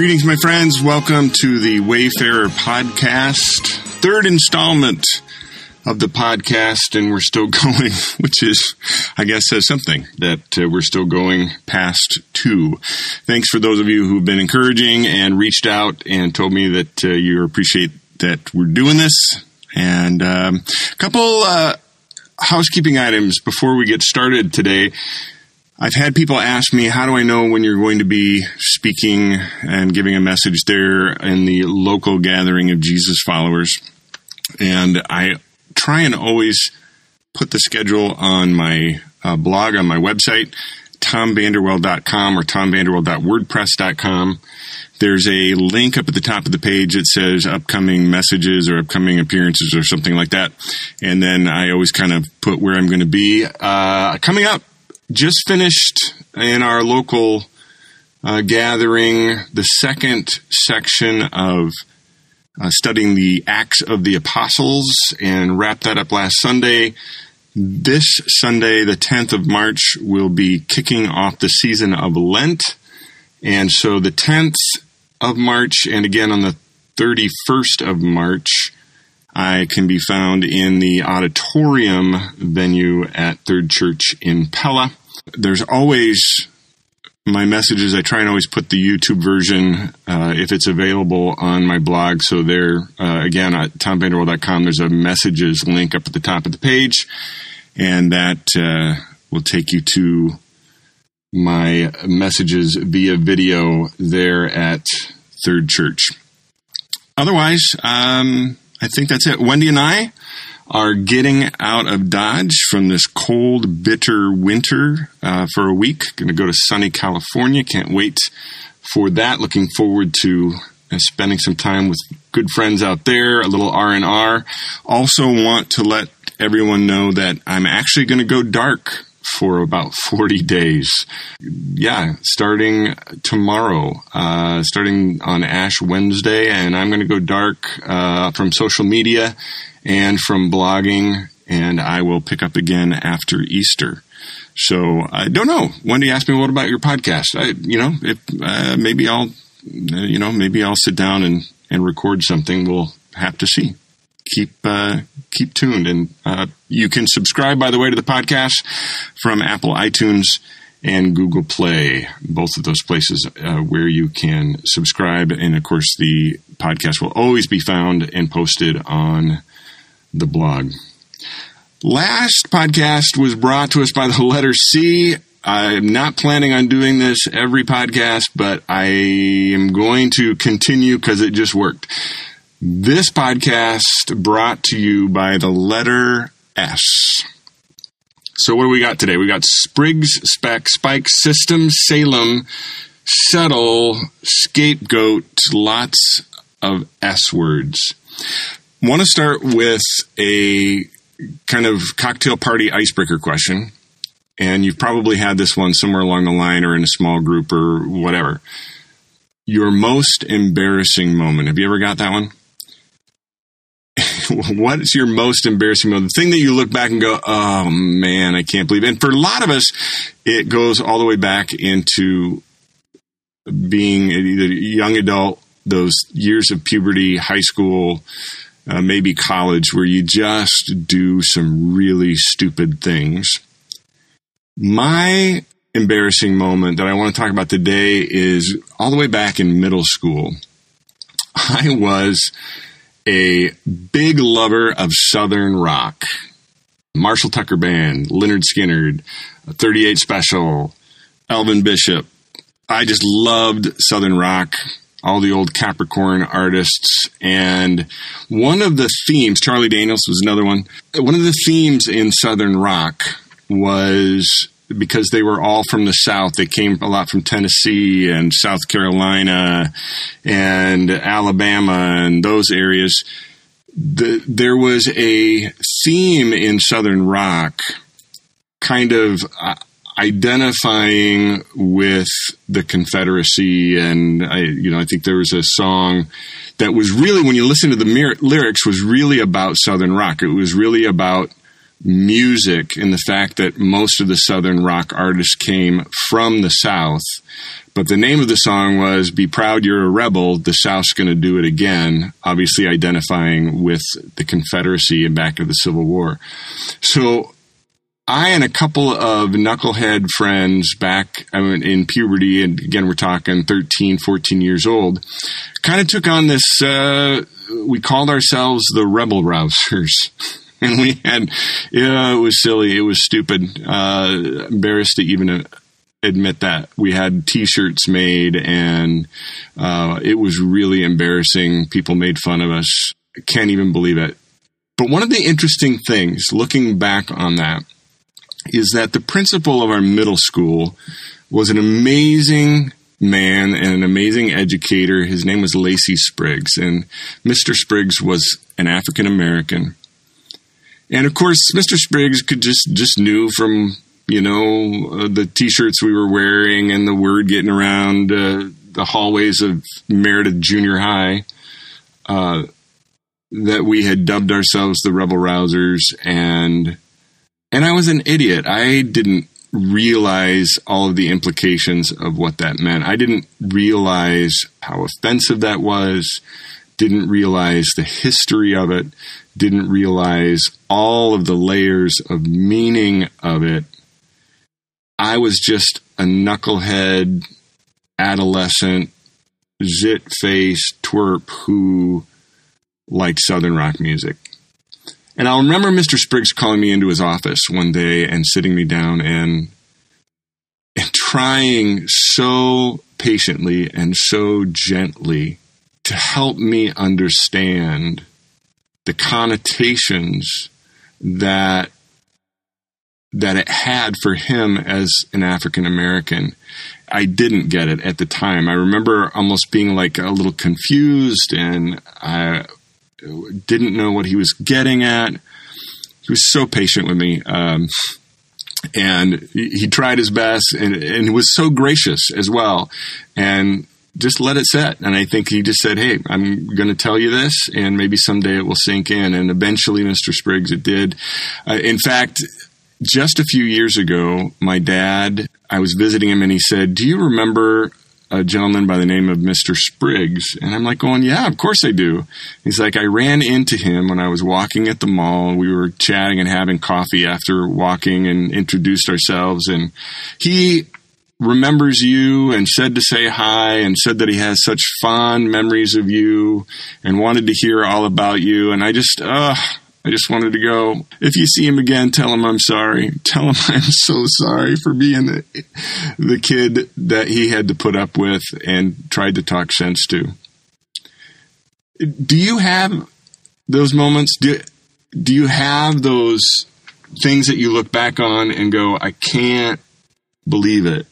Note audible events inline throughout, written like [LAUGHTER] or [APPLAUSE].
Greetings, my friends. Welcome to the Wayfarer podcast, third installment of the podcast, and we're still [LAUGHS] going, which is, I guess, says something that uh, we're still going past two. Thanks for those of you who've been encouraging and reached out and told me that uh, you appreciate that we're doing this. And um, a couple uh, housekeeping items before we get started today. I've had people ask me, how do I know when you're going to be speaking and giving a message there in the local gathering of Jesus followers? And I try and always put the schedule on my uh, blog on my website, tomvanderwell.com or tomvanderwell.wordpress.com. There's a link up at the top of the page that says upcoming messages or upcoming appearances or something like that. And then I always kind of put where I'm going to be. Uh, coming up just finished in our local uh, gathering the second section of uh, studying the Acts of the Apostles and wrapped that up last Sunday. This Sunday, the 10th of March, will be kicking off the season of Lent. And so the 10th of March and again on the 31st of March, I can be found in the auditorium venue at Third Church in Pella there's always my messages. I try and always put the YouTube version, uh, if it's available, on my blog. So there, uh, again, at tomvanderwell.com, there's a messages link up at the top of the page, and that uh, will take you to my messages via video there at Third Church. Otherwise, um, I think that's it. Wendy and I are getting out of Dodge from this cold, bitter winter uh, for a week. Going to go to sunny California. Can't wait for that. Looking forward to uh, spending some time with good friends out there. A little R and R. Also want to let everyone know that I'm actually going to go dark for about 40 days. Yeah, starting tomorrow, uh, starting on Ash Wednesday, and I'm going to go dark uh, from social media and from blogging, and I will pick up again after Easter. So I don't know. Wendy asked me, "What about your podcast?" I, you know, if uh, maybe I'll, you know, maybe I'll sit down and and record something. We'll have to see. Keep uh, keep tuned, and uh, you can subscribe. By the way, to the podcast from Apple iTunes and Google Play, both of those places uh, where you can subscribe. And of course, the podcast will always be found and posted on the blog. Last podcast was brought to us by the letter C. I'm not planning on doing this every podcast, but I am going to continue because it just worked. This podcast brought to you by the letter S. So what do we got today? We got Spriggs, Spec, Spike, System, Salem, Settle, Scapegoat, lots of S words want to start with a kind of cocktail party icebreaker question. And you've probably had this one somewhere along the line or in a small group or whatever. Your most embarrassing moment. Have you ever got that one? [LAUGHS] What's your most embarrassing moment? The thing that you look back and go, oh man, I can't believe it. And for a lot of us, it goes all the way back into being either young adult, those years of puberty, high school, uh, maybe college, where you just do some really stupid things. My embarrassing moment that I want to talk about today is all the way back in middle school. I was a big lover of Southern rock. Marshall Tucker Band, Lynyrd Skynyrd, 38 Special, Elvin Bishop. I just loved Southern rock all the old Capricorn artists. And one of the themes, Charlie Daniels was another one. One of the themes in Southern rock was because they were all from the South. They came a lot from Tennessee and South Carolina and Alabama and those areas. The, there was a theme in Southern rock, kind of. Identifying with the Confederacy, and I, you know, I think there was a song that was really, when you listen to the mir- lyrics, was really about Southern rock. It was really about music and the fact that most of the Southern rock artists came from the South, But the name of the song was Be Proud You're a Rebel, the South's Gonna Do It Again, obviously identifying with the Confederacy and back to the Civil War. So I and a couple of knucklehead friends back in puberty, and again, we're talking 13, 14 years old, kind of took on this, uh, we called ourselves the Rebel Rousers. [LAUGHS] and we had, yeah, it was silly. It was stupid. Uh, embarrassed to even admit that. We had t shirts made, and uh, it was really embarrassing. People made fun of us. Can't even believe it. But one of the interesting things, looking back on that, is that the principal of our middle school was an amazing man and an amazing educator. His name was Lacey Spriggs, and Mr. Spriggs was an African American. And of course, Mr. Spriggs could just just knew from you know uh, the T-shirts we were wearing and the word getting around uh, the hallways of Meredith Junior High uh, that we had dubbed ourselves the Rebel Rousers and and I was an idiot. I didn't realize all of the implications of what that meant. I didn't realize how offensive that was, didn't realize the history of it, didn't realize all of the layers of meaning of it. I was just a knucklehead, adolescent, zit face twerp who liked Southern rock music. And I'll remember Mr. Spriggs calling me into his office one day and sitting me down and and trying so patiently and so gently to help me understand the connotations that that it had for him as an African American. I didn't get it at the time. I remember almost being like a little confused and I didn't know what he was getting at. He was so patient with me. Um, and he, tried his best and, and was so gracious as well. And just let it set. And I think he just said, Hey, I'm going to tell you this, and maybe someday it will sink in. And eventually, Mr. Spriggs, it did. Uh, in fact, just a few years ago, my dad, I was visiting him and he said, Do you remember a gentleman by the name of Mr. Spriggs. And I'm like going, yeah, of course I do. He's like, I ran into him when I was walking at the mall. We were chatting and having coffee after walking and introduced ourselves. And he remembers you and said to say hi and said that he has such fond memories of you and wanted to hear all about you. And I just, uh, I just wanted to go. If you see him again, tell him I'm sorry. Tell him [LAUGHS] I'm so sorry for being the, the kid that he had to put up with and tried to talk sense to. Do you have those moments? Do, do you have those things that you look back on and go, I can't believe it?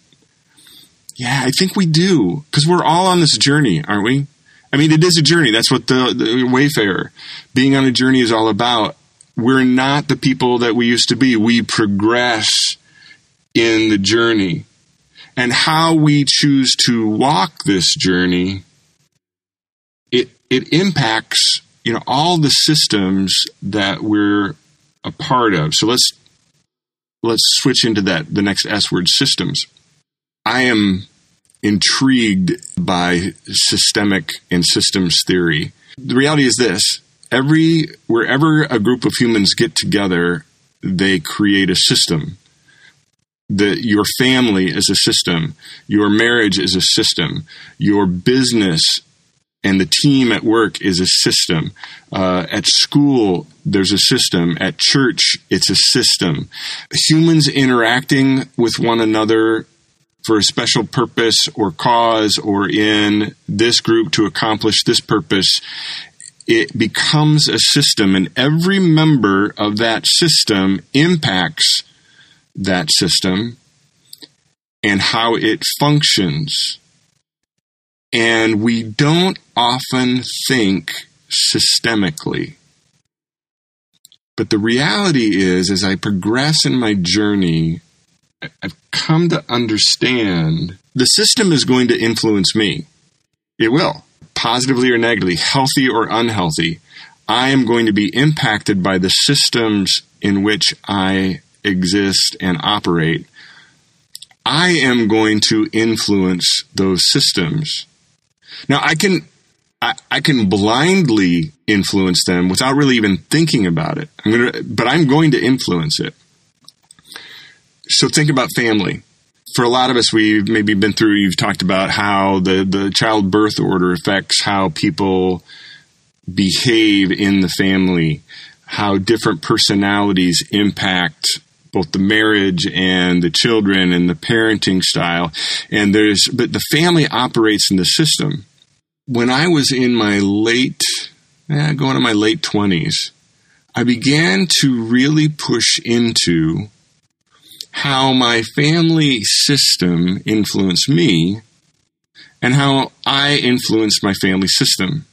Yeah, I think we do because we're all on this journey, aren't we? I mean, it is a journey. That's what the, the Wayfarer being on a journey is all about. We're not the people that we used to be. We progress in the journey. And how we choose to walk this journey, it, it impacts, you know, all the systems that we're a part of. So let's, let's switch into that, the next S word systems. I am intrigued by systemic and systems theory. The reality is this every wherever a group of humans get together, they create a system. That your family is a system, your marriage is a system, your business and the team at work is a system. Uh, at school, there's a system. At church, it's a system. Humans interacting with one another for a special purpose or cause or in this group to accomplish this purpose, it becomes a system, and every member of that system impacts that system and how it functions. And we don't often think systemically. But the reality is, as I progress in my journey, I've come to understand the system is going to influence me. It will, positively or negatively, healthy or unhealthy. I am going to be impacted by the systems in which I exist and operate. I am going to influence those systems. Now I can I, I, can blindly influence them without really even thinking about it. I'm gonna, but I'm going to influence it. So think about family. For a lot of us, we've maybe been through. You've talked about how the the child birth order affects how people behave in the family, how different personalities impact both the marriage and the children and the parenting style. And there's, but the family operates in the system. When I was in my late, eh, going to my late 20s, I began to really push into how my family system influenced me and how I influenced my family system.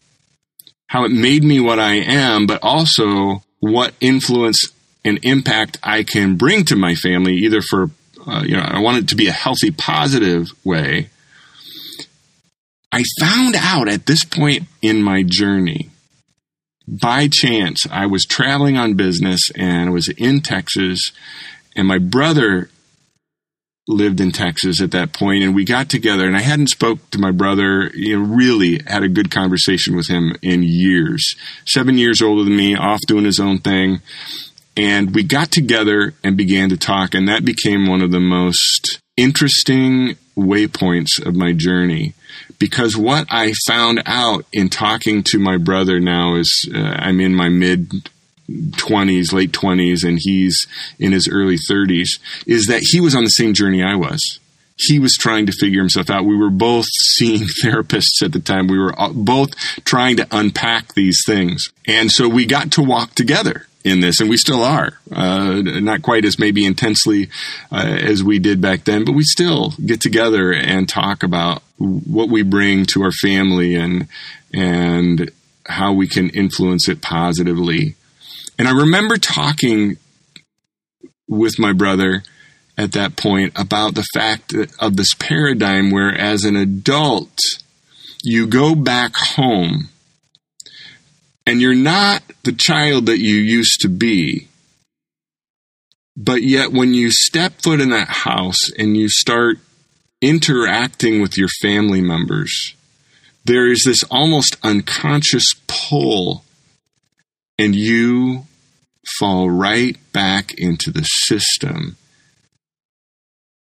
How it made me what I am, but also what influence and impact I can bring to my family, either for, uh, you know, I want it to be a healthy, positive way. I found out at this point in my journey, by chance, I was traveling on business and I was in Texas, and my brother lived in Texas at that point, and we got together. And I hadn't spoke to my brother, you know, really had a good conversation with him in years. Seven years older than me, off doing his own thing, and we got together and began to talk, and that became one of the most interesting waypoints of my journey. Because what I found out in talking to my brother now is uh, I'm in my mid 20s, late 20s, and he's in his early 30s, is that he was on the same journey I was. He was trying to figure himself out. We were both seeing [LAUGHS] therapists at the time. We were both trying to unpack these things. And so we got to walk together in this, and we still are. Uh, not quite as maybe intensely uh, as we did back then, but we still get together and talk about what we bring to our family and and how we can influence it positively. And I remember talking with my brother at that point about the fact of this paradigm where, as an adult, you go back home and you're not the child that you used to be. But yet, when you step foot in that house and you start interacting with your family members, there is this almost unconscious pull, and you fall right back into the system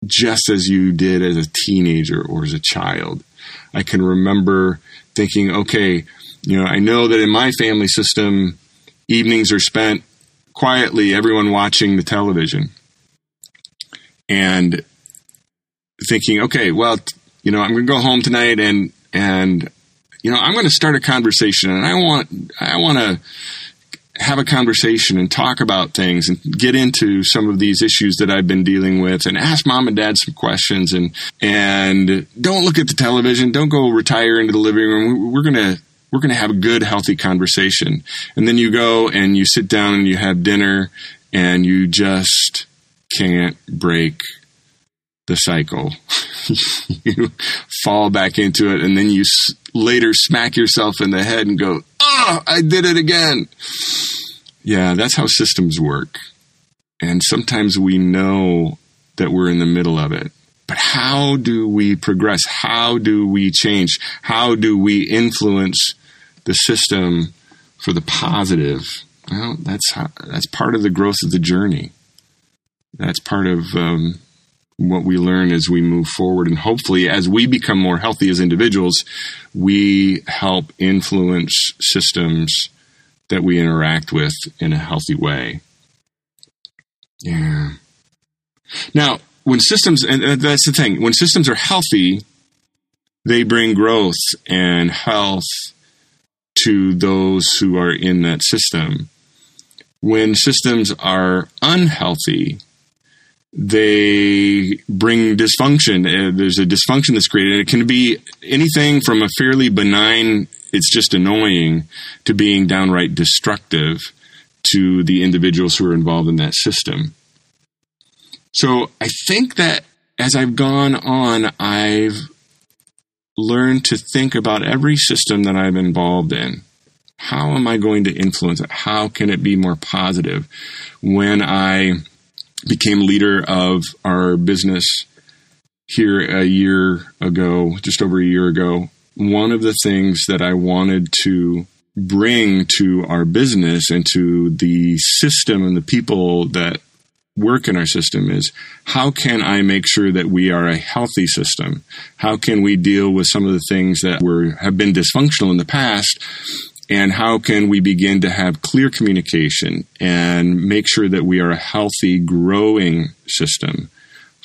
just as you did as a teenager or as a child. I can remember thinking, okay, you know, I know that in my family system, evenings are spent quietly, everyone watching the television and thinking, okay, well, you know, I'm going to go home tonight and, and, you know, I'm going to start a conversation and I want, I want to have a conversation and talk about things and get into some of these issues that I've been dealing with and ask mom and dad some questions and and don't look at the television. Don't go retire into the living room. We're going to we're going to have a good, healthy conversation. And then you go and you sit down and you have dinner and you just can't break the cycle. [LAUGHS] you fall back into it and then you s- later smack yourself in the head and go, oh, I did it again. Yeah, that's how systems work. And sometimes we know that we're in the middle of it. But how do we progress? How do we change? How do we influence the system for the positive, well, that's how, that's part of the growth of the journey. That's part of um, what we learn as we move forward, and hopefully, as we become more healthy as individuals, we help influence systems that we interact with in a healthy way. Yeah. Now, when systems, and that's the thing, when systems are healthy, they bring growth and health to those who are in that system. When systems are unhealthy, they bring dysfunction. Uh, there's a dysfunction that's created. It can be anything from a fairly benign, it's just annoying, to being downright destructive to the individuals who are involved in that system. So I think that as I've gone on, I've learned to think about every system that I'm involved in. How am I going to influence it? How can it be more positive? When I became leader of our business here a year ago, just over a year ago, one of the things that I wanted to bring to our business and to the system and the people that work in our system is how can I make sure that we are a healthy system? How can we deal with some of the things that were have been dysfunctional in the past? And how can we begin to have clear communication and make sure that we are a healthy, growing system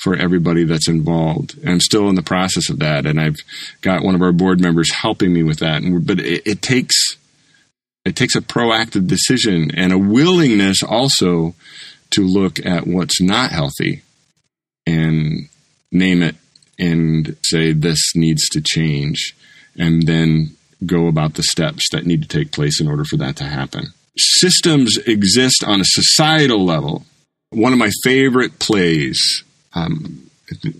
for everybody that's involved? I'm still in the process of that, and I've got one of our board members helping me with that. But it, it takes it takes a proactive decision and a willingness also to look at what's not healthy and name it and say this needs to change and then go about the steps that need to take place in order for that to happen. Systems exist on a societal level. One of my favorite plays, um,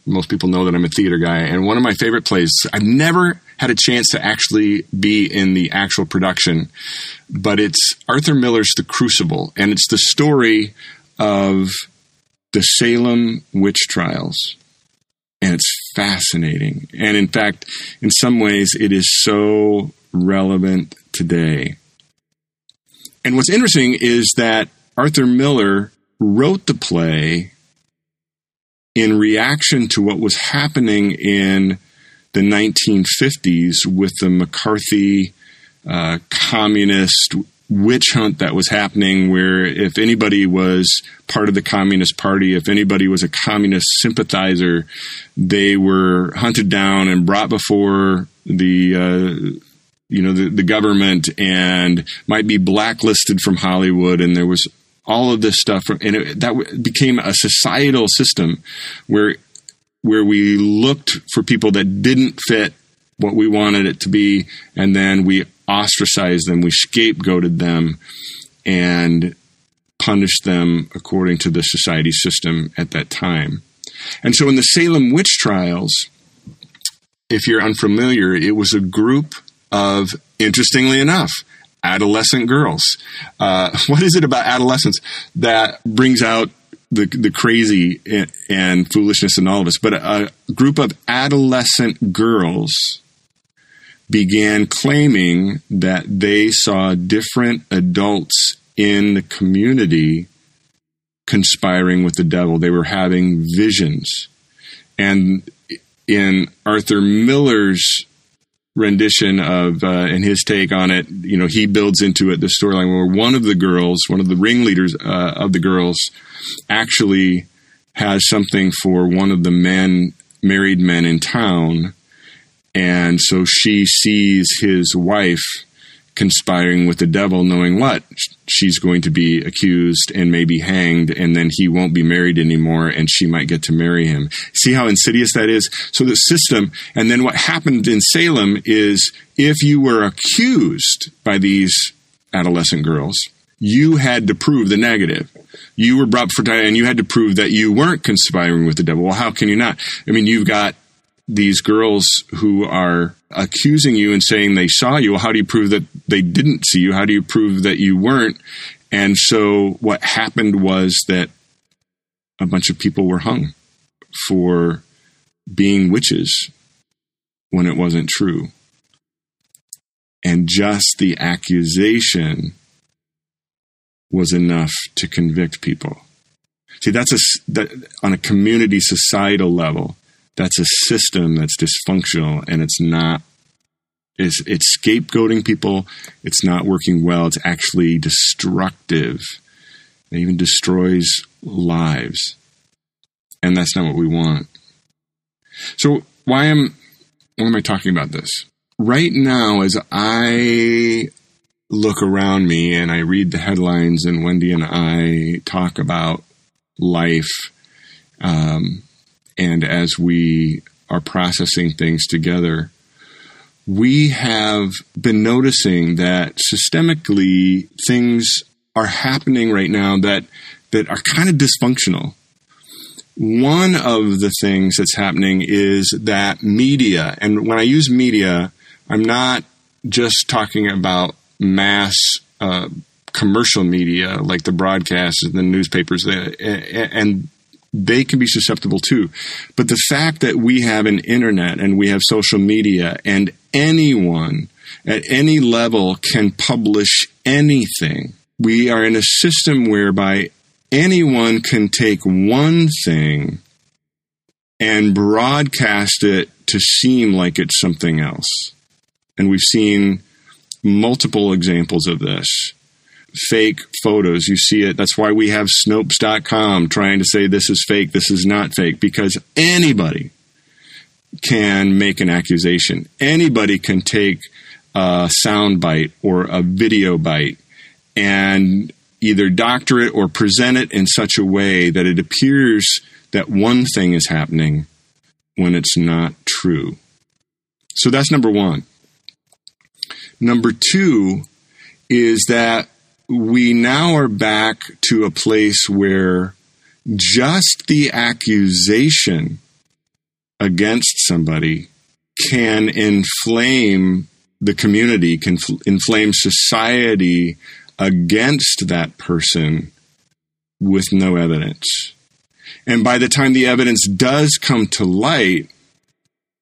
most people know that I'm a theater guy, and one of my favorite plays, I've never had a chance to actually be in the actual production, but it's Arthur Miller's The Crucible, and it's the story of the Salem witch trials. And it's fascinating. And in fact, in some ways, it is so relevant today. And what's interesting is that Arthur Miller wrote the play in reaction to what was happening in the 1950s with the McCarthy uh, communist witch hunt that was happening where if anybody was part of the Communist Party, if anybody was a communist sympathizer, they were hunted down and brought before the uh, you know the, the government and might be blacklisted from Hollywood. And there was all of this stuff and it, that became a societal system where where we looked for people that didn't fit what we wanted it to be and then we ostracized them, we scapegoated them, and punished them according to the society system at that time. And so in the Salem witch trials, if you're unfamiliar, it was a group of, interestingly enough, adolescent girls. Uh, [LAUGHS] what is it about adolescence that brings out the the crazy and, foolishness in all of us? But a, a group of adolescent girls began claiming that they saw different adults in the community conspiring with the devil. They were having visions. And in Arthur Miller's rendition of uh, and his take on it, you know, he builds into it the storyline where one of the girls, one of the ringleaders uh, of the girls, actually has something for one of the men, married men in town, and so she sees his wife conspiring with the devil, knowing what? She's going to be accused and maybe hanged, and then he won't be married anymore, and she might get to marry him. See how insidious that is? So the system, and then what happened in Salem is if you were accused by these adolescent girls, you had to prove the negative. You were brought for trial, and you had to prove that you weren't conspiring with the devil. Well, how can you not? I mean, you've got these girls who are accusing you and saying they saw you, how do you prove that they didn't see you? How do you prove that you weren't? And so what happened was that a bunch of people were hung for being witches when it wasn't true. And just the accusation was enough to convict people. See, that's a, that, on a community societal level that's a system that's dysfunctional and it's not it's, it's scapegoating people. It's not working well. It's actually destructive. It even destroys lives. And that's not what we want. So why am why am i talking about this? Right now as i look around me and i read the headlines and wendy and i talk about life um, and as we are processing things together, we have been noticing that systemically things are happening right now that that are kind of dysfunctional. One of the things that's happening is that media, and when I use media, I'm not just talking about mass uh, commercial media like the broadcasts and the newspapers, and they can be susceptible too. But the fact that we have an internet and we have social media and anyone at any level can publish anything, we are in a system whereby anyone can take one thing and broadcast it to seem like it's something else. And we've seen multiple examples of this fake photos. You see it. That's why we have Snopes.com trying to say this is fake, this is not fake, because anybody can make an accusation. Anybody can take a sound bite or a video bite and either doctor it or present it in such a way that it appears that one thing is happening when it's not true. So that's number one. Number two is that we now are back to a place where just the accusation against somebody can inflame the community, can inflame society against that person with no evidence. And by the time the evidence does come to light,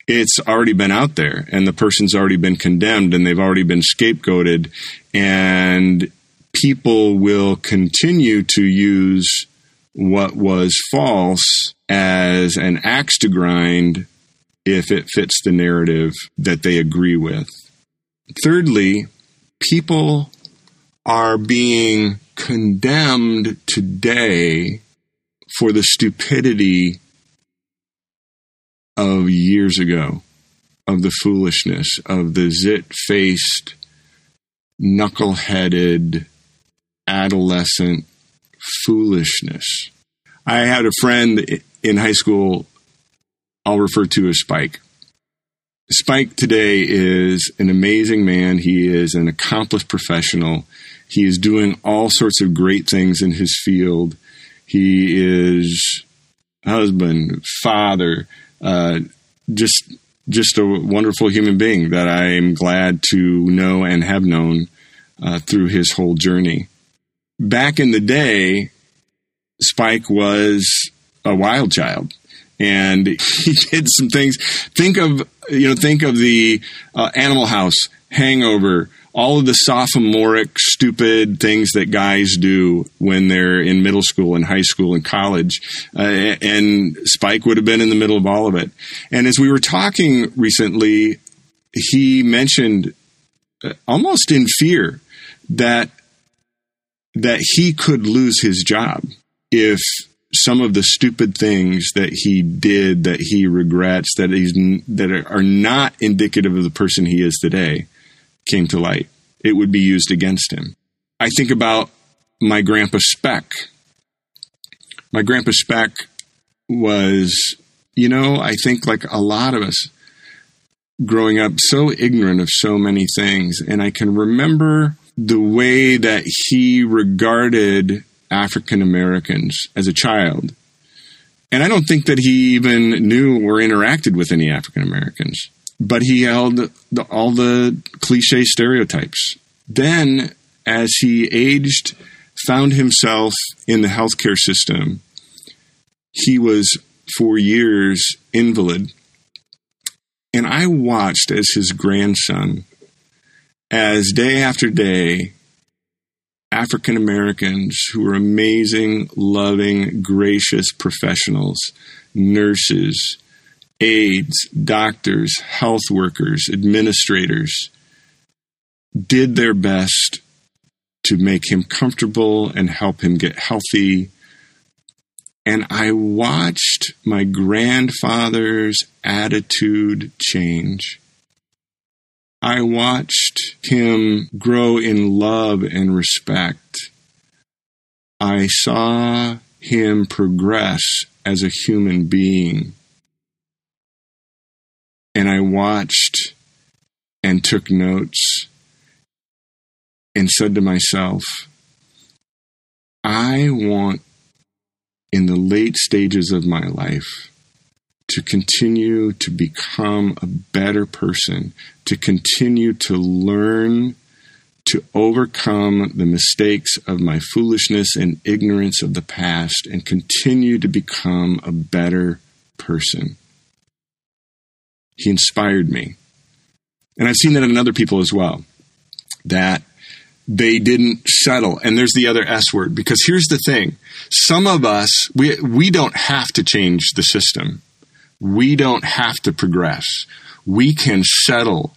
it's already been out there and the person's already been condemned and they've already been scapegoated and people will continue to use what was false as an axe to grind if it fits the narrative that they agree with. Thirdly, people are being condemned today for the stupidity of years ago, of the foolishness, of the zit faced, knuckle headed, adolescent foolishness. I had a friend in high school I'll refer to as Spike. Spike today is an amazing man. He is an accomplished professional. He is doing all sorts of great things in his field. He is husband, father, uh, just just a wonderful human being that I am glad to know and have known uh, through his whole journey back in the day, Spike was a wild child. And [LAUGHS] he did some things. Think of you know, think of the uh, Animal House, Hangover, all of the sophomoric stupid things that guys do when they're in middle school and high school and college. Uh, and Spike would have been in the middle of all of it. And as we were talking recently, he mentioned uh, almost in fear that that he could lose his job if some of the stupid things that he did that he regrets that he's that are not indicative of the person he is today came to light. It would be used against him. I think about my grandpa speck. My grandpa speck was you know i think like a lot of us growing up so ignorant of so many things. And i can remember the way that he regarded African Americans as a child. And I don't think that he even knew or interacted with any African Americans, but he held the, all the cliche stereotypes. Then, as he aged, found himself in the healthcare system, he was for years invalid. And I watched as his grandson as day after day, African Americans who were amazing, loving, gracious professionals, nurses, aides, doctors, health workers, administrators, did their best to make him comfortable and help him get healthy. And I watched my grandfather's attitude change I watched him grow in love and respect. I saw him progress as a human being. And I watched and took notes and said to myself, I want in the late stages of my life to continue to become a better person, to continue to learn, to overcome the mistakes of my foolishness and ignorance of the past and continue to become a better person. He inspired me. And I've seen that in other people as well, that they didn't settle. And there's the other S word, because here's the thing. Some of us, we, we don't have to change the system. We don't have to progress. We can settle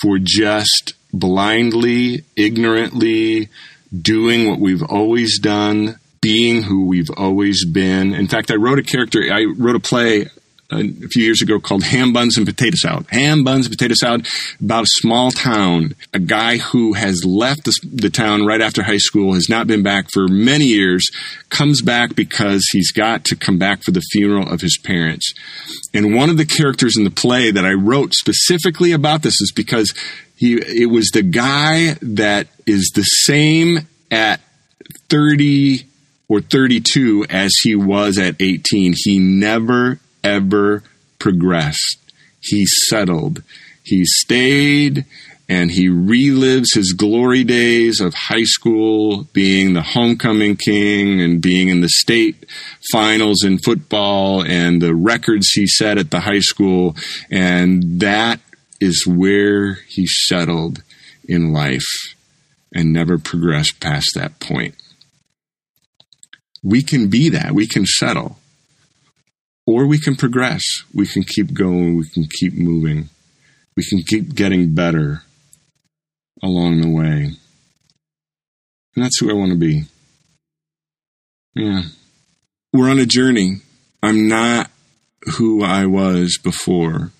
for just blindly, ignorantly doing what we've always done, being who we've always been. In fact, I wrote a character, I wrote a play a few years ago called Ham Buns and Potato Salad. Ham Buns and Potato Salad about a small town, a guy who has left the, the, town right after high school, has not been back for many years, comes back because he's got to come back for the funeral of his parents. And one of the characters in the play that I wrote specifically about this is because he it was the guy that is the same at 30 or 32 as he was at 18. He never ever progressed. He settled. He stayed and he relives his glory days of high school, being the homecoming king and being in the state finals in football and the records he set at the high school. And that is where he settled in life and never progressed past that point. We can be that. We can settle. Or we can progress. We can keep going. We can keep moving. We can keep getting better along the way. And that's who I want to be. Yeah. We're on a journey. I'm not who I was before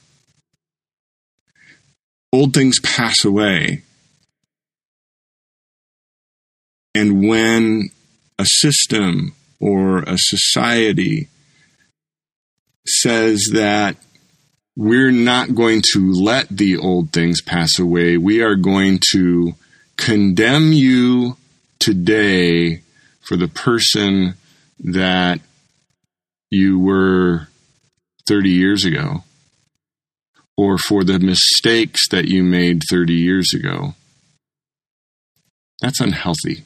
old things pass away. And when a system or a society says that we're not going to let the old things pass away, we are going to condemn you today for the person that you were 30 years ago or for the mistakes that you made 30 years ago. That's unhealthy.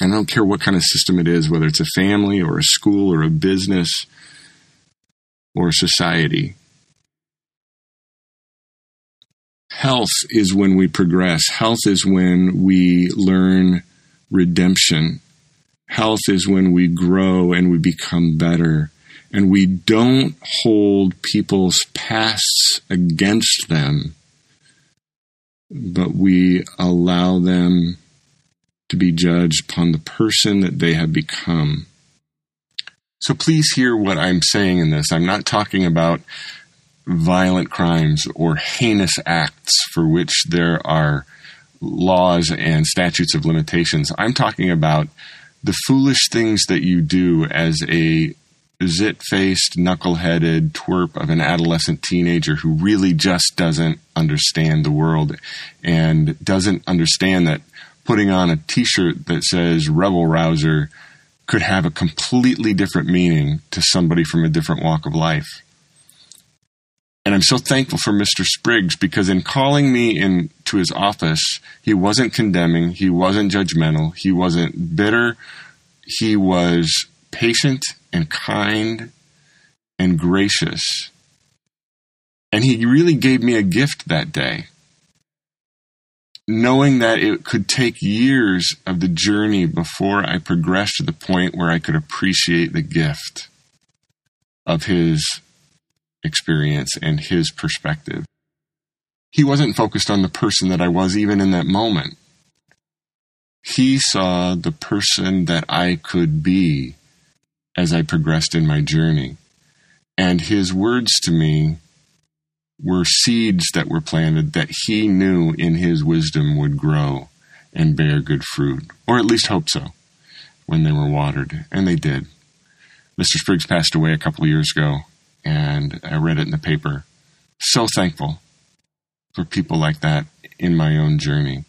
And I don't care what kind of system it is, whether it's a family or a school or a business or society. Health is when we progress. Health is when we learn redemption. Health is when we grow and we become better and we don't hold people's pasts against them, but we allow them to be judged upon the person that they have become. So please hear what I'm saying in this. I'm not talking about violent crimes or heinous acts for which there are laws and statutes of limitations. I'm talking about the foolish things that you do as a zit faced, knuckle headed twerp of an adolescent teenager who really just doesn't understand the world and doesn't understand that putting on a t shirt that says Rebel Rouser could have a completely different meaning to somebody from a different walk of life. And I'm so thankful for Mr. Spriggs because in calling me into his office, he wasn't condemning, he wasn't judgmental, he wasn't bitter, he was patient and kind and gracious. And he really gave me a gift that day, knowing that it could take years of the journey before I progressed to the point where I could appreciate the gift of his experience and his perspective. He wasn't focused on the person that I was even in that moment. He saw the person that I could be as I progressed in my journey. And his words to me were seeds that were planted that he knew in his wisdom would grow and bear good fruit, or at least hope so, when they were watered. And they did. Mr. Spriggs passed away a couple of years ago, and I read it in the paper. So thankful for people like that in my own journey.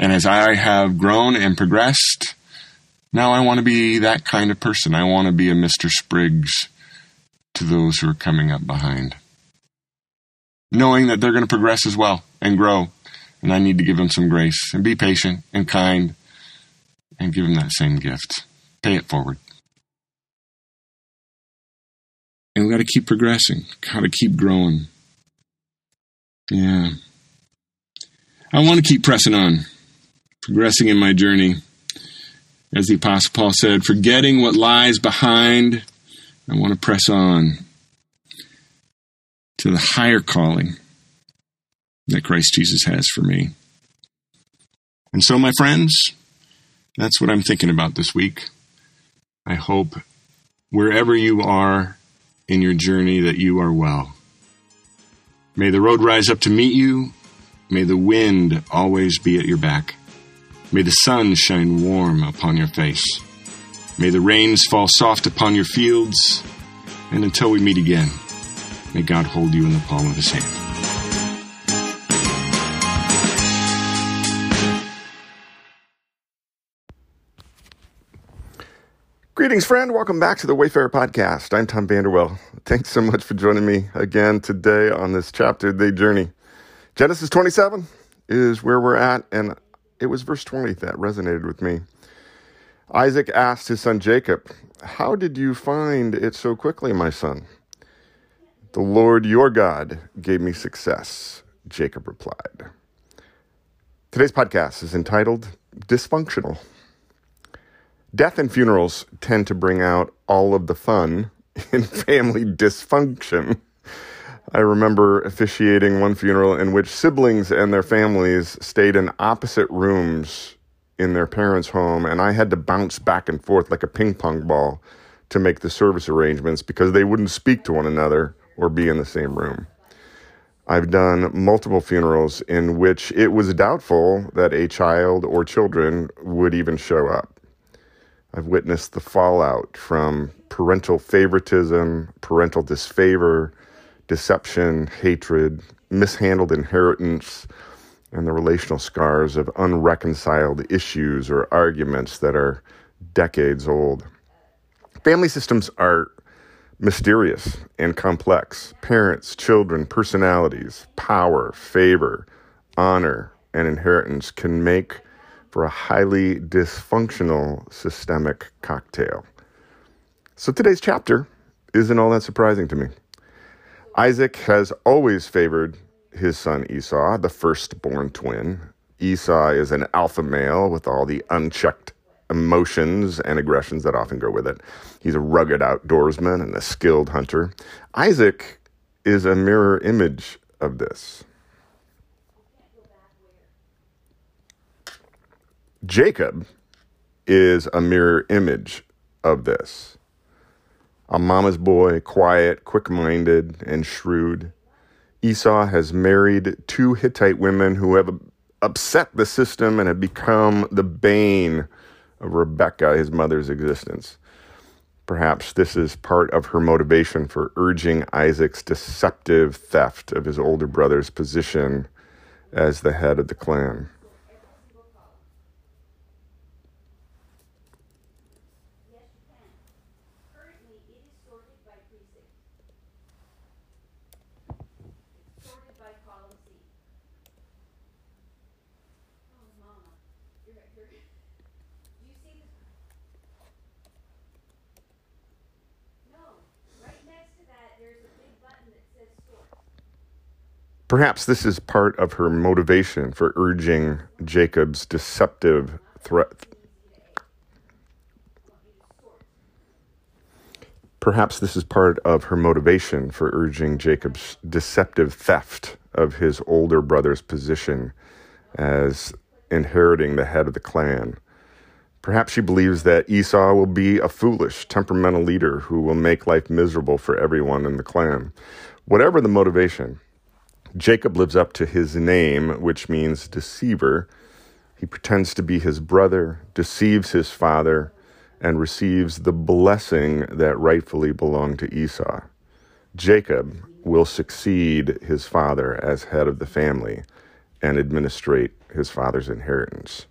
And as I have grown and progressed, now I want to be that kind of person. I want to be a Mr. Spriggs to those who are coming up behind. Knowing that they're going to progress as well and grow And I need to give them some grace and be patient and kind and give them that same gift. Pay it forward. And we got to keep progressing, got to keep growing. Yeah. I want to keep pressing on, progressing in my journey. As the Apostle Paul said, forgetting what lies behind, I want to press on to the higher calling that Christ Jesus has for me. And so, my friends, that's what I'm thinking about this week. I hope wherever you are in your journey that you are well. May the road rise up to meet you. May the wind always be at your back. May the sun shine warm upon your face. May the rains fall soft upon your fields. And until we meet again, may God hold you in the palm of his hand. Greetings, friend. Welcome back to the Wayfarer Podcast. I'm Tom Vanderwell. Thanks so much for joining me again today on this chapter the journey. Genesis 27 is where we're at, and it was verse 20 that resonated with me. Isaac asked his son Jacob, How did you find it so quickly, my son? The Lord your God gave me success, Jacob replied. Today's podcast is entitled Dysfunctional. Death and funerals tend to bring out all of the fun [LAUGHS] in family dysfunction. I remember officiating one funeral in which siblings and their families stayed in opposite rooms in their parents' home, and I had to bounce back and forth like a ping pong ball to make the service arrangements because they wouldn't speak to one another or be in the same room. I've done multiple funerals in which it was doubtful that a child or children would even show up. I've witnessed the fallout from parental favoritism, parental disfavor, deception, hatred, mishandled inheritance, and the relational scars of unreconciled issues or arguments that are decades old. Family systems are mysterious and complex. Parents, children, personalities, power, favor, honor, and inheritance can make for a highly dysfunctional systemic cocktail. So today's chapter isn't all that surprising to me. Isaac has always favored his son Esau, the firstborn twin. Esau is an alpha male with all the unchecked emotions and aggressions that often go with it. He's a rugged outdoorsman and a skilled hunter. Isaac is a mirror image of this. Jacob is a mirror image of this. A mama's boy, quiet, quick minded, and shrewd. Esau has married two Hittite women who have upset the system and have become the bane of Rebekah, his mother's existence. Perhaps this is part of her motivation for urging Isaac's deceptive theft of his older brother's position as the head of the clan. Perhaps this is part of her motivation for urging Jacob's deceptive threat. Perhaps this is part of her motivation for urging Jacob's deceptive theft of his older brother's position as inheriting the head of the clan. Perhaps she believes that Esau will be a foolish, temperamental leader who will make life miserable for everyone in the clan. Whatever the motivation, Jacob lives up to his name, which means deceiver. He pretends to be his brother, deceives his father, and receives the blessing that rightfully belonged to Esau. Jacob will succeed his father as head of the family and administrate his father's inheritance.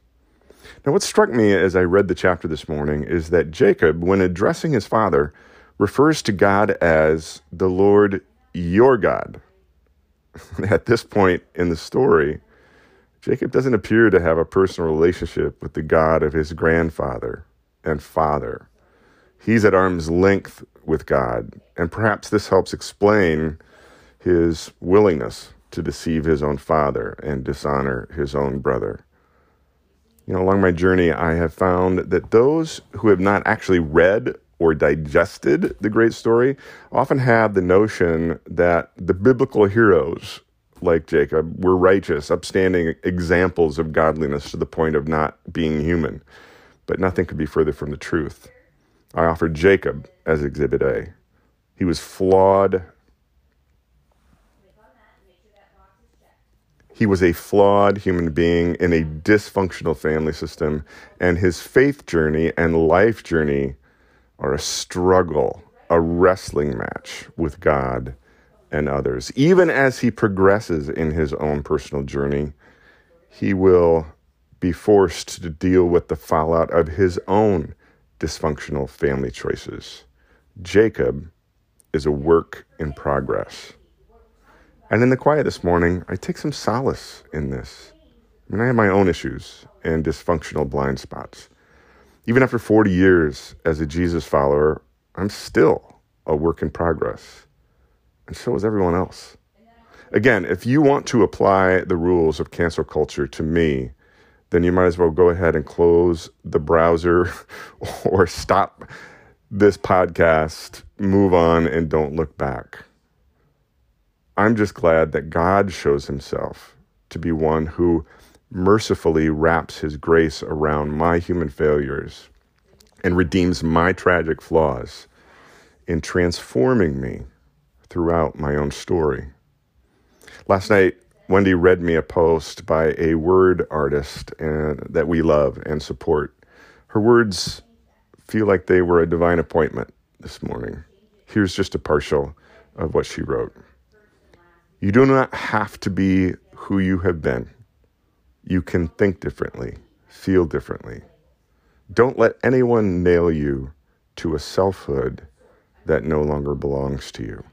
Now, what struck me as I read the chapter this morning is that Jacob, when addressing his father, refers to God as the Lord your God. [LAUGHS] at this point in the story, Jacob doesn't appear to have a personal relationship with the God of his grandfather and father. He's at arm's length with God, and perhaps this helps explain his willingness to deceive his own father and dishonor his own brother. You know, along my journey, I have found that those who have not actually read or digested the great story often have the notion that the biblical heroes like Jacob were righteous, upstanding examples of godliness to the point of not being human. But nothing could be further from the truth. I offered Jacob as Exhibit A. He was flawed. He was a flawed human being in a dysfunctional family system, and his faith journey and life journey are a struggle, a wrestling match with God and others. Even as he progresses in his own personal journey, he will be forced to deal with the fallout of his own dysfunctional family choices. Jacob is a work in progress. And in the quiet this morning, I take some solace in this. I mean, I have my own issues and dysfunctional blind spots. Even after 40 years as a Jesus follower, I'm still a work in progress and so is everyone else. Again, if you want to apply the rules of cancel culture to me, then you might as well go ahead and close the browser [LAUGHS] or stop this podcast, move on, and don't look back. I'm just glad that God shows himself to be one who mercifully wraps his grace around my human failures and redeems my tragic flaws in transforming me throughout my own story. Last night, Wendy read me a post by a word artist and, that we love and support. Her words feel like they were a divine appointment this morning. Here's just a partial of what she wrote. You do not have to be who you have been. You can think differently, feel differently. Don't let anyone nail you to a selfhood that no longer belongs to you.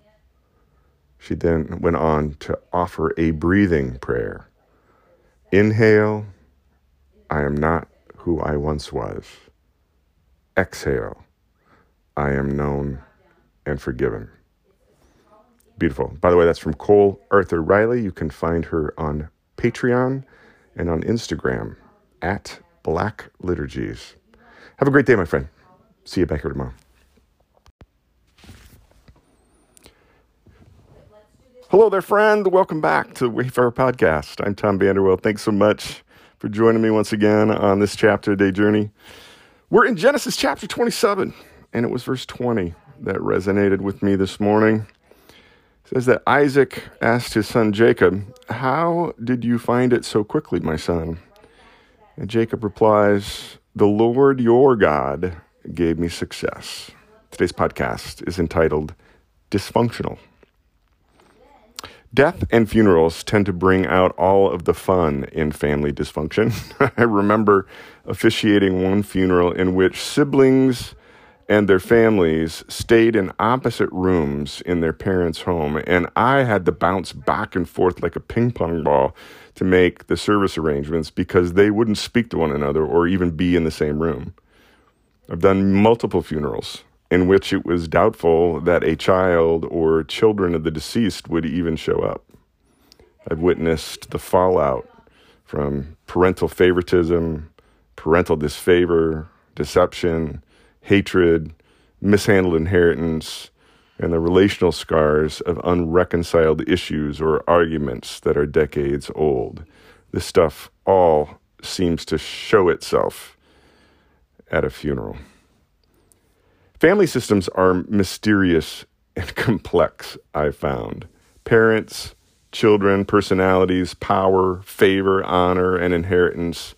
She then went on to offer a breathing prayer. Inhale, I am not who I once was. Exhale, I am known and forgiven. Beautiful. By the way, that's from Cole Arthur Riley. You can find her on Patreon and on Instagram at Black Liturgies. Have a great day, my friend. See you back here tomorrow. Hello there, friend. Welcome back to the Wayfarer Podcast. I'm Tom Vanderwell. Thanks so much for joining me once again on this chapter day journey. We're in Genesis chapter 27, and it was verse 20 that resonated with me this morning. Says that Isaac asked his son Jacob, How did you find it so quickly, my son? And Jacob replies, The Lord your God gave me success. Today's podcast is entitled Dysfunctional. Death and funerals tend to bring out all of the fun in family dysfunction. [LAUGHS] I remember officiating one funeral in which siblings and their families stayed in opposite rooms in their parents' home, and I had to bounce back and forth like a ping pong ball to make the service arrangements because they wouldn't speak to one another or even be in the same room. I've done multiple funerals in which it was doubtful that a child or children of the deceased would even show up. I've witnessed the fallout from parental favoritism, parental disfavor, deception, hatred, mishandled inheritance, and the relational scars of unreconciled issues or arguments that are decades old. This stuff all seems to show itself at a funeral. Family systems are mysterious and [LAUGHS] complex, I've found. Parents, children, personalities, power, favor, honor, and inheritance,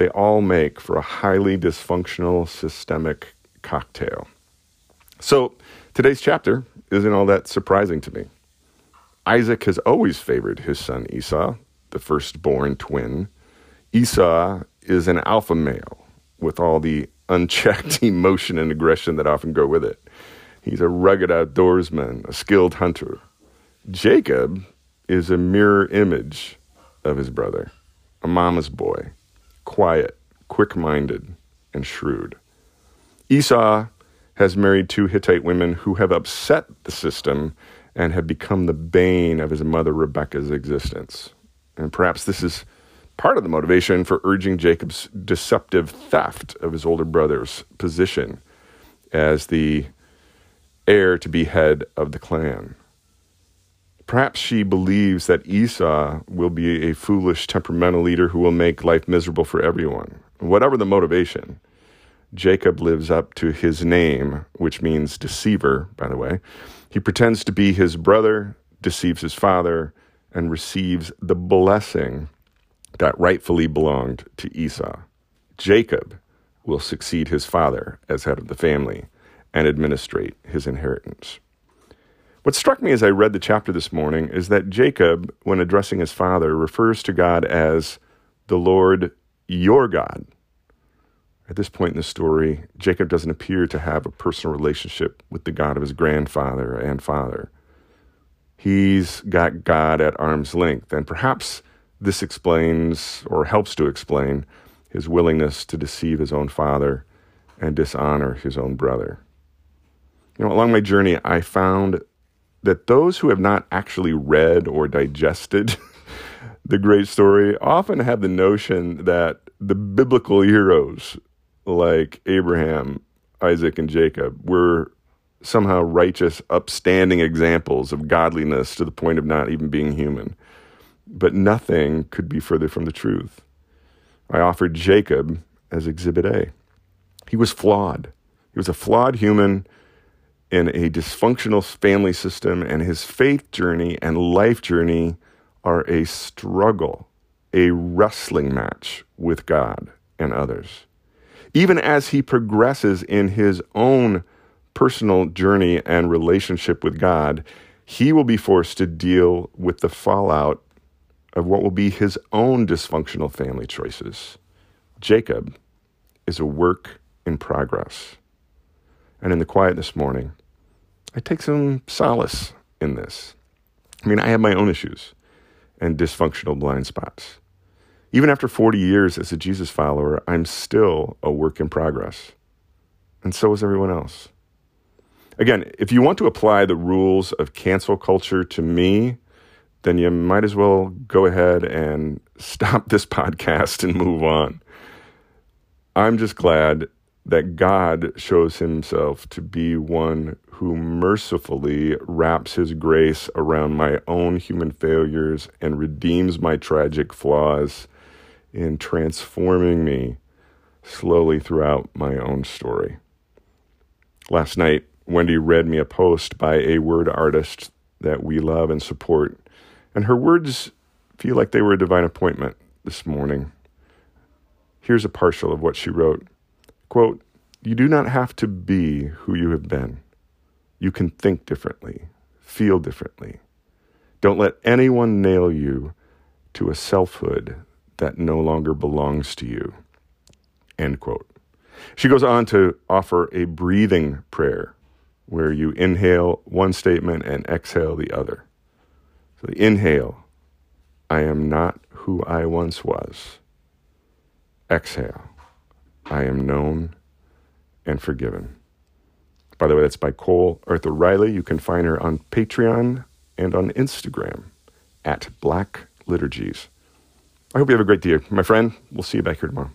they all make for a highly dysfunctional systemic cocktail. So, today's chapter isn't all that surprising to me. Isaac has always favored his son Esau, the firstborn twin. Esau is an alpha male with all the unchecked [LAUGHS] emotion and aggression that often go with it. He's a rugged outdoorsman, a skilled hunter. Jacob is a mirror image of his brother. a mama's boy, quiet, quick minded, and shrewd. Esau has married two Hittite women who have upset the system and have become the bane of his mother Rebekah's existence. And perhaps this is part of the motivation for urging Jacob's deceptive theft of his older brother's position as the heir to be head of the clan. Perhaps she believes that Esau will be a foolish, temperamental leader who will make life miserable for everyone. Whatever the motivation, Jacob lives up to his name, which means deceiver, by the way. He pretends to be his brother, deceives his father, and receives the blessing that rightfully belonged to Esau. Jacob will succeed his father as head of the family and administrate his inheritance. What struck me as I read the chapter this morning is that Jacob, when addressing his father, refers to God as the Lord your God. At this point in the story, Jacob doesn't appear to have a personal relationship with the God of his grandfather and father. He's got God at arm's length, and perhaps this explains or helps to explain his willingness to deceive his own father and dishonor his own brother. You know, along my journey, I found that those who have not actually read or digested [LAUGHS] the great story often have the notion that the biblical heroes like Abraham, Isaac, and Jacob were somehow righteous, upstanding examples of godliness to the point of not even being human. But nothing could be further from the truth. I offered Jacob as Exhibit A. He was flawed. He was a flawed human in a dysfunctional family system, and his faith journey and life journey are a struggle, a wrestling match with God and others. Even as he progresses in his own personal journey and relationship with God, he will be forced to deal with the fallout of what will be his own dysfunctional family choices. Jacob is a work in progress. And in the quiet this morning, I take some solace in this. I mean, I have my own issues and dysfunctional blind spots. Even after 40 years as a Jesus follower, I'm still a work in progress. And so is everyone else. Again, if you want to apply the rules of cancel culture to me, then you might as well go ahead and stop this podcast and move on. I'm just glad that God shows himself to be one who mercifully wraps his grace around my own human failures and redeems my tragic flaws in transforming me slowly throughout my own story. Last night, Wendy read me a post by a word artist that we love and support, and her words feel like they were a divine appointment this morning. Here's a partial of what she wrote. Quote, You do not have to be who you have been. You can think differently, feel differently. Don't let anyone nail you to a selfhood that no longer belongs to you. End quote. She goes on to offer a breathing prayer where you inhale one statement and exhale the other. So the inhale, I am not who I once was. Exhale, I am known and forgiven. By the way, that's by Cole Arthur Riley. You can find her on Patreon and on Instagram at Black Liturgies. I hope you have a great day. My friend, we'll see you back here tomorrow.